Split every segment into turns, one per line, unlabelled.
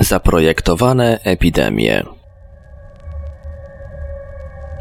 Zaprojektowane epidemie.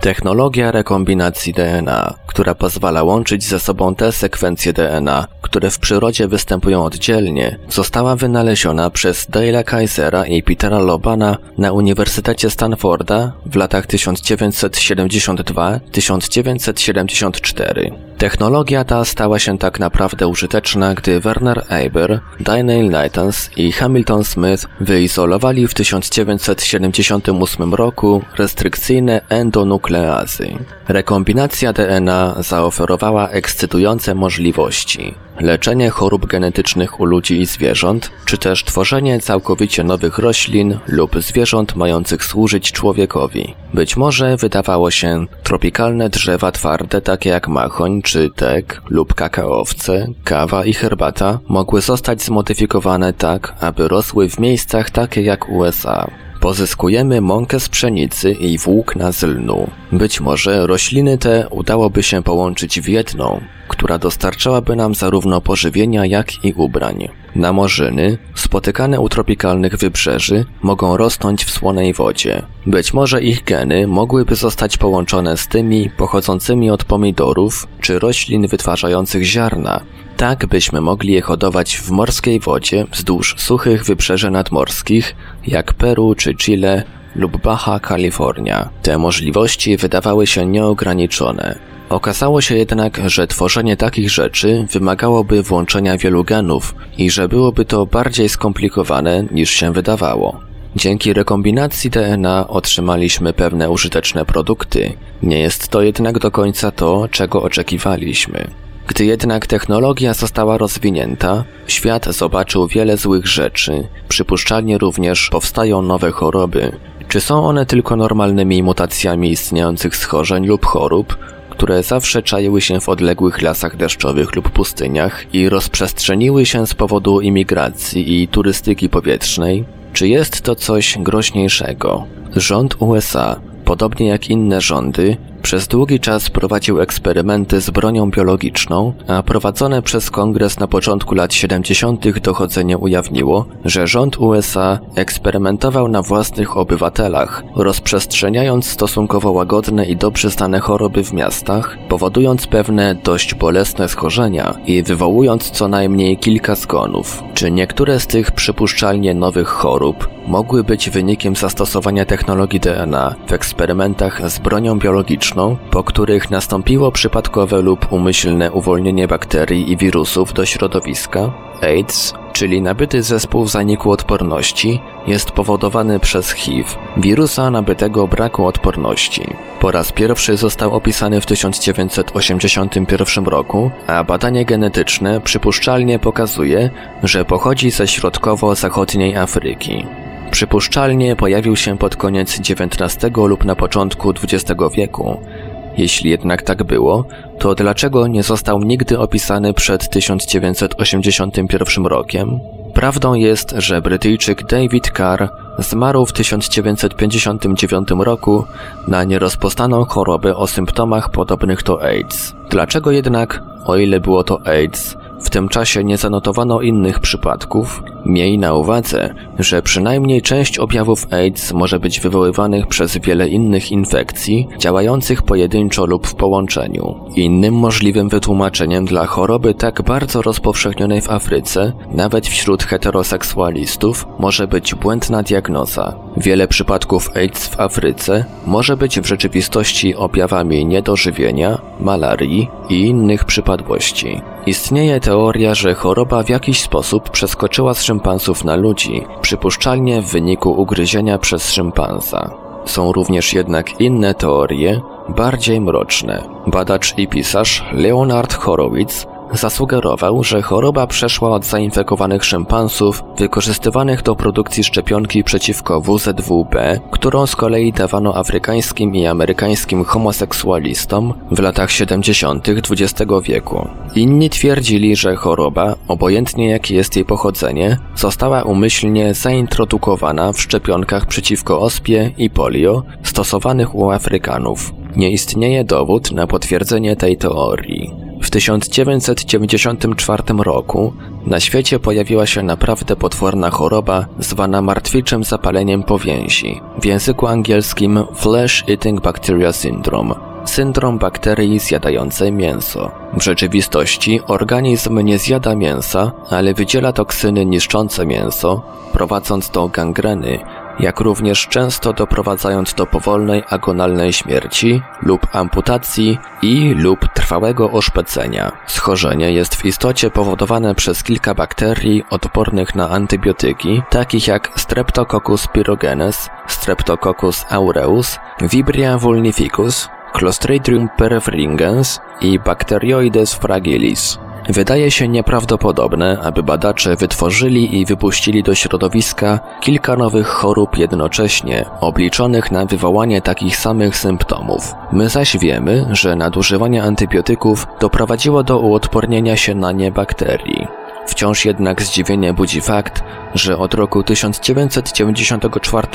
Technologia rekombinacji DNA, która pozwala łączyć ze sobą te sekwencje DNA, które w przyrodzie występują oddzielnie, została wynaleziona przez Dale'a Kaisera i Petera Lobana na Uniwersytecie Stanforda w latach 1972-1974. Technologia ta stała się tak naprawdę użyteczna, gdy Werner Eiber, Daniel Nitens i Hamilton Smith wyizolowali w 1978 roku restrykcyjne endonukleazy. Rekombinacja DNA zaoferowała ekscytujące możliwości leczenie chorób genetycznych u ludzi i zwierząt, czy też tworzenie całkowicie nowych roślin lub zwierząt mających służyć człowiekowi. Być może wydawało się, tropikalne drzewa twarde takie jak machoń czy tek lub kakaowce, kawa i herbata mogły zostać zmodyfikowane tak, aby rosły w miejscach takie jak USA. Pozyskujemy mąkę z pszenicy i włókna z lnu. Być może rośliny te udałoby się połączyć w jedną, która dostarczałaby nam zarówno pożywienia, jak i ubrań. Namorzyny, spotykane u tropikalnych wybrzeży, mogą rosnąć w słonej wodzie. Być może ich geny mogłyby zostać połączone z tymi pochodzącymi od pomidorów czy roślin wytwarzających ziarna, tak byśmy mogli je hodować w morskiej wodzie wzdłuż suchych wybrzeży nadmorskich, jak Peru czy Chile lub Baja California. Te możliwości wydawały się nieograniczone. Okazało się jednak, że tworzenie takich rzeczy wymagałoby włączenia wielu genów i że byłoby to bardziej skomplikowane niż się wydawało. Dzięki rekombinacji DNA otrzymaliśmy pewne użyteczne produkty. Nie jest to jednak do końca to, czego oczekiwaliśmy. Gdy jednak technologia została rozwinięta, świat zobaczył wiele złych rzeczy, przypuszczalnie również powstają nowe choroby. Czy są one tylko normalnymi mutacjami istniejących schorzeń lub chorób, które zawsze czaiły się w odległych lasach deszczowych lub pustyniach i rozprzestrzeniły się z powodu imigracji i turystyki powietrznej? Czy jest to coś groźniejszego? Rząd USA, podobnie jak inne rządy, przez długi czas prowadził eksperymenty z bronią biologiczną, a prowadzone przez kongres na początku lat 70. dochodzenie ujawniło, że rząd USA eksperymentował na własnych obywatelach, rozprzestrzeniając stosunkowo łagodne i dobrze znane choroby w miastach, powodując pewne dość bolesne schorzenia i wywołując co najmniej kilka zgonów. Czy niektóre z tych przypuszczalnie nowych chorób mogły być wynikiem zastosowania technologii DNA w eksperymentach z bronią biologiczną, po których nastąpiło przypadkowe lub umyślne uwolnienie bakterii i wirusów do środowiska. AIDS, czyli nabyty zespół zaniku odporności, jest powodowany przez HIV, wirusa nabytego braku odporności. Po raz pierwszy został opisany w 1981 roku, a badanie genetyczne przypuszczalnie pokazuje, że pochodzi ze środkowo-zachodniej Afryki. Przypuszczalnie pojawił się pod koniec XIX lub na początku XX wieku. Jeśli jednak tak było, to dlaczego nie został nigdy opisany przed 1981 rokiem? Prawdą jest, że Brytyjczyk David Carr zmarł w 1959 roku na nierozpoznaną chorobę o symptomach podobnych do AIDS. Dlaczego jednak, o ile było to AIDS, w tym czasie nie zanotowano innych przypadków. Miej na uwadze, że przynajmniej część objawów AIDS może być wywoływanych przez wiele innych infekcji, działających pojedynczo lub w połączeniu. Innym możliwym wytłumaczeniem dla choroby tak bardzo rozpowszechnionej w Afryce, nawet wśród heteroseksualistów, może być błędna diagnoza. Wiele przypadków AIDS w Afryce może być w rzeczywistości objawami niedożywienia, malarii i innych przypadłości. Istnieje teoria, że choroba w jakiś sposób przeskoczyła z szympansów na ludzi, przypuszczalnie w wyniku ugryzienia przez szympansa. Są również jednak inne teorie, bardziej mroczne. Badacz i pisarz Leonard Horowitz Zasugerował, że choroba przeszła od zainfekowanych szympansów wykorzystywanych do produkcji szczepionki przeciwko WZWB, którą z kolei dawano afrykańskim i amerykańskim homoseksualistom w latach 70. XX wieku. Inni twierdzili, że choroba, obojętnie jakie jest jej pochodzenie, została umyślnie zaintrodukowana w szczepionkach przeciwko ospie i polio stosowanych u Afrykanów. Nie istnieje dowód na potwierdzenie tej teorii. W 1994 roku Na świecie pojawiła się naprawdę potworna choroba zwana martwiczym zapaleniem powięzi, w języku angielskim Flesh Eating Bacteria Syndrome. Syndrom bakterii zjadającej mięso. W rzeczywistości organizm nie zjada mięsa, ale wydziela toksyny niszczące mięso, prowadząc do gangreny, jak również często doprowadzając do powolnej agonalnej śmierci lub amputacji i lub trwałego oszpecenia. Schorzenie jest w istocie powodowane przez kilka bakterii odpornych na antybiotyki, takich jak Streptococcus pyrogenes, Streptococcus aureus, Vibria vulnificus, Clostridium perfringens i Bacteroides fragilis. Wydaje się nieprawdopodobne, aby badacze wytworzyli i wypuścili do środowiska kilka nowych chorób jednocześnie, obliczonych na wywołanie takich samych symptomów. My zaś wiemy, że nadużywanie antybiotyków doprowadziło do uodpornienia się na nie bakterii. Wciąż jednak zdziwienie budzi fakt, że od roku 1994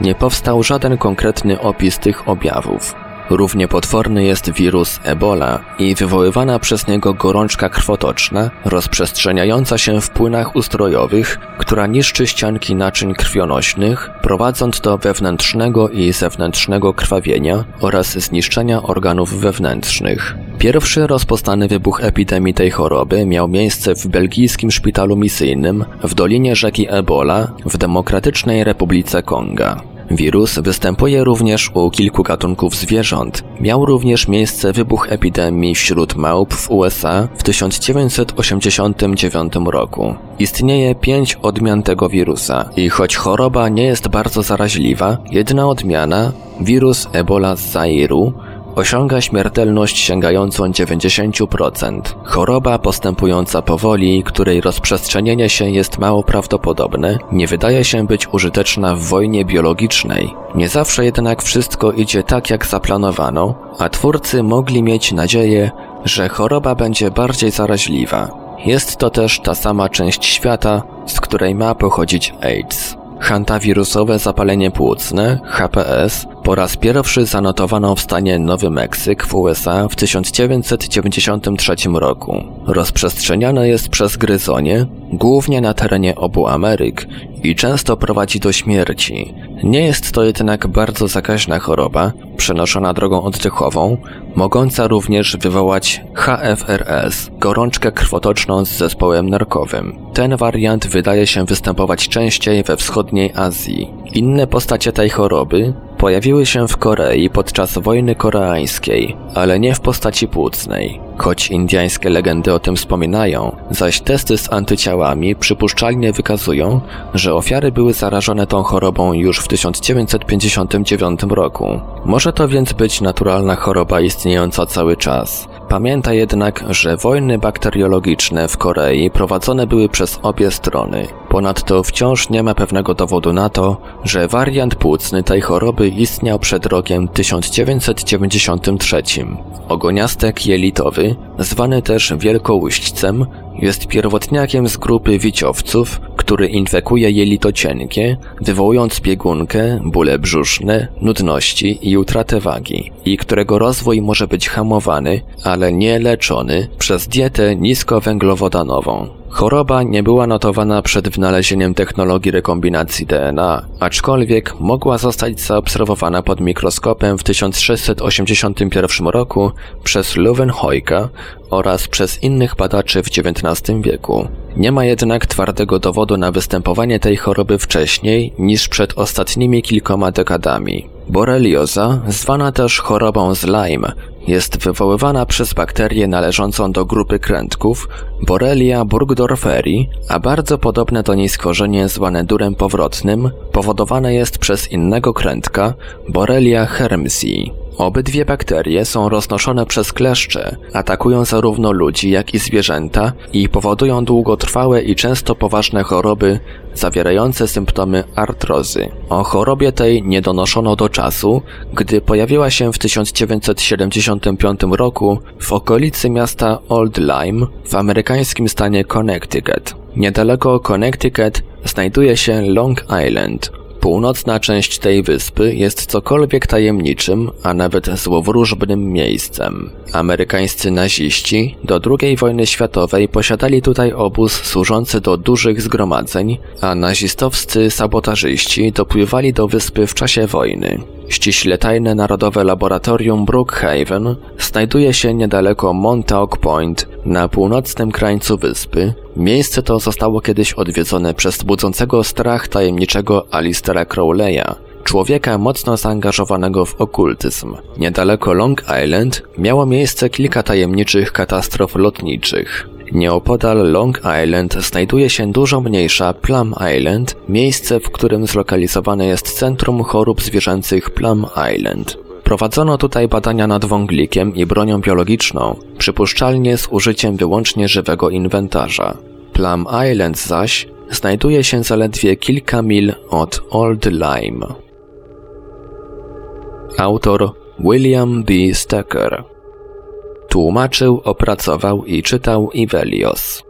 nie powstał żaden konkretny opis tych objawów. Równie potworny jest wirus Ebola i wywoływana przez niego gorączka krwotoczna, rozprzestrzeniająca się w płynach ustrojowych, która niszczy ścianki naczyń krwionośnych, prowadząc do wewnętrznego i zewnętrznego krwawienia oraz zniszczenia organów wewnętrznych. Pierwszy rozpoznany wybuch epidemii tej choroby miał miejsce w belgijskim szpitalu misyjnym w dolinie rzeki Ebola w Demokratycznej Republice Konga. Wirus występuje również u kilku gatunków zwierząt. Miał również miejsce wybuch epidemii wśród małp w USA w 1989 roku. Istnieje pięć odmian tego wirusa i choć choroba nie jest bardzo zaraźliwa, jedna odmiana, wirus Ebola z Zairu, osiąga śmiertelność sięgającą 90%. Choroba postępująca powoli, której rozprzestrzenienie się jest mało prawdopodobne, nie wydaje się być użyteczna w wojnie biologicznej. Nie zawsze jednak wszystko idzie tak jak zaplanowano, a twórcy mogli mieć nadzieję, że choroba będzie bardziej zaraźliwa. Jest to też ta sama część świata, z której ma pochodzić AIDS. Hantawirusowe zapalenie płucne, HPS, po raz pierwszy zanotowano w stanie Nowy Meksyk w USA w 1993 roku. Rozprzestrzeniane jest przez gryzonie, głównie na terenie obu Ameryk i często prowadzi do śmierci. Nie jest to jednak bardzo zakaźna choroba, przenoszona drogą oddechową, mogąca również wywołać HFRS, gorączkę krwotoczną z zespołem nerkowym. Ten wariant wydaje się występować częściej we wschodniej Azji. Inne postacie tej choroby pojawiły się w Korei podczas wojny koreańskiej, ale nie w postaci płucnej. Choć indiańskie legendy o tym wspominają, zaś testy z antyciałami przypuszczalnie wykazują, że ofiary były zarażone tą chorobą już w 1959 roku. Może to więc być naturalna choroba istniejąca cały czas. Pamięta jednak, że wojny bakteriologiczne w Korei prowadzone były przez obie strony. Ponadto wciąż nie ma pewnego dowodu na to, że wariant płucny tej choroby istniał przed rokiem 1993. Ogoniastek jelitowy, zwany też wielkołuśćcem, jest pierwotniakiem z grupy wiciowców, który infekuje jelito cienkie, wywołując biegunkę, bóle brzuszne, nudności i utratę wagi, i którego rozwój może być hamowany, ale nie leczony przez dietę niskowęglowodanową. Choroba nie była notowana przed wynalezieniem technologii rekombinacji DNA, aczkolwiek mogła zostać zaobserwowana pod mikroskopem w 1681 roku przez Leeuwenhoeka oraz przez innych badaczy w XIX wieku. Nie ma jednak twardego dowodu na występowanie tej choroby wcześniej niż przed ostatnimi kilkoma dekadami. Borelioza, zwana też chorobą z Lyme, jest wywoływana przez bakterię należącą do grupy krętków Borrelia burgdorferi, a bardzo podobne do niej skorzenie zwane durem powrotnym powodowane jest przez innego krętka Borrelia hermsii. Obydwie bakterie są roznoszone przez kleszcze, atakują zarówno ludzi, jak i zwierzęta i powodują długotrwałe i często poważne choroby zawierające symptomy artrozy. O chorobie tej nie donoszono do czasu, gdy pojawiła się w 1975 roku w okolicy miasta Old Lyme w amerykańskim stanie Connecticut. Niedaleko Connecticut znajduje się Long Island, Północna część tej wyspy jest cokolwiek tajemniczym, a nawet złowróżbnym miejscem. Amerykańscy naziści do II wojny światowej posiadali tutaj obóz służący do dużych zgromadzeń, a nazistowscy sabotażyści dopływali do wyspy w czasie wojny. Ściśle tajne Narodowe Laboratorium Brookhaven znajduje się niedaleko Montauk Point na północnym krańcu wyspy. Miejsce to zostało kiedyś odwiedzone przez budzącego strach tajemniczego Alistera Crowleya, człowieka mocno zaangażowanego w okultyzm. Niedaleko Long Island miało miejsce kilka tajemniczych katastrof lotniczych. Nieopodal Long Island znajduje się dużo mniejsza Plum Island, miejsce, w którym zlokalizowane jest Centrum Chorób Zwierzęcych Plum Island. Prowadzono tutaj badania nad wąglikiem i bronią biologiczną, przypuszczalnie z użyciem wyłącznie żywego inwentarza. Plum Island zaś znajduje się zaledwie kilka mil od Old Lyme. Autor William B. Stecker Tłumaczył, opracował i czytał Ivelios.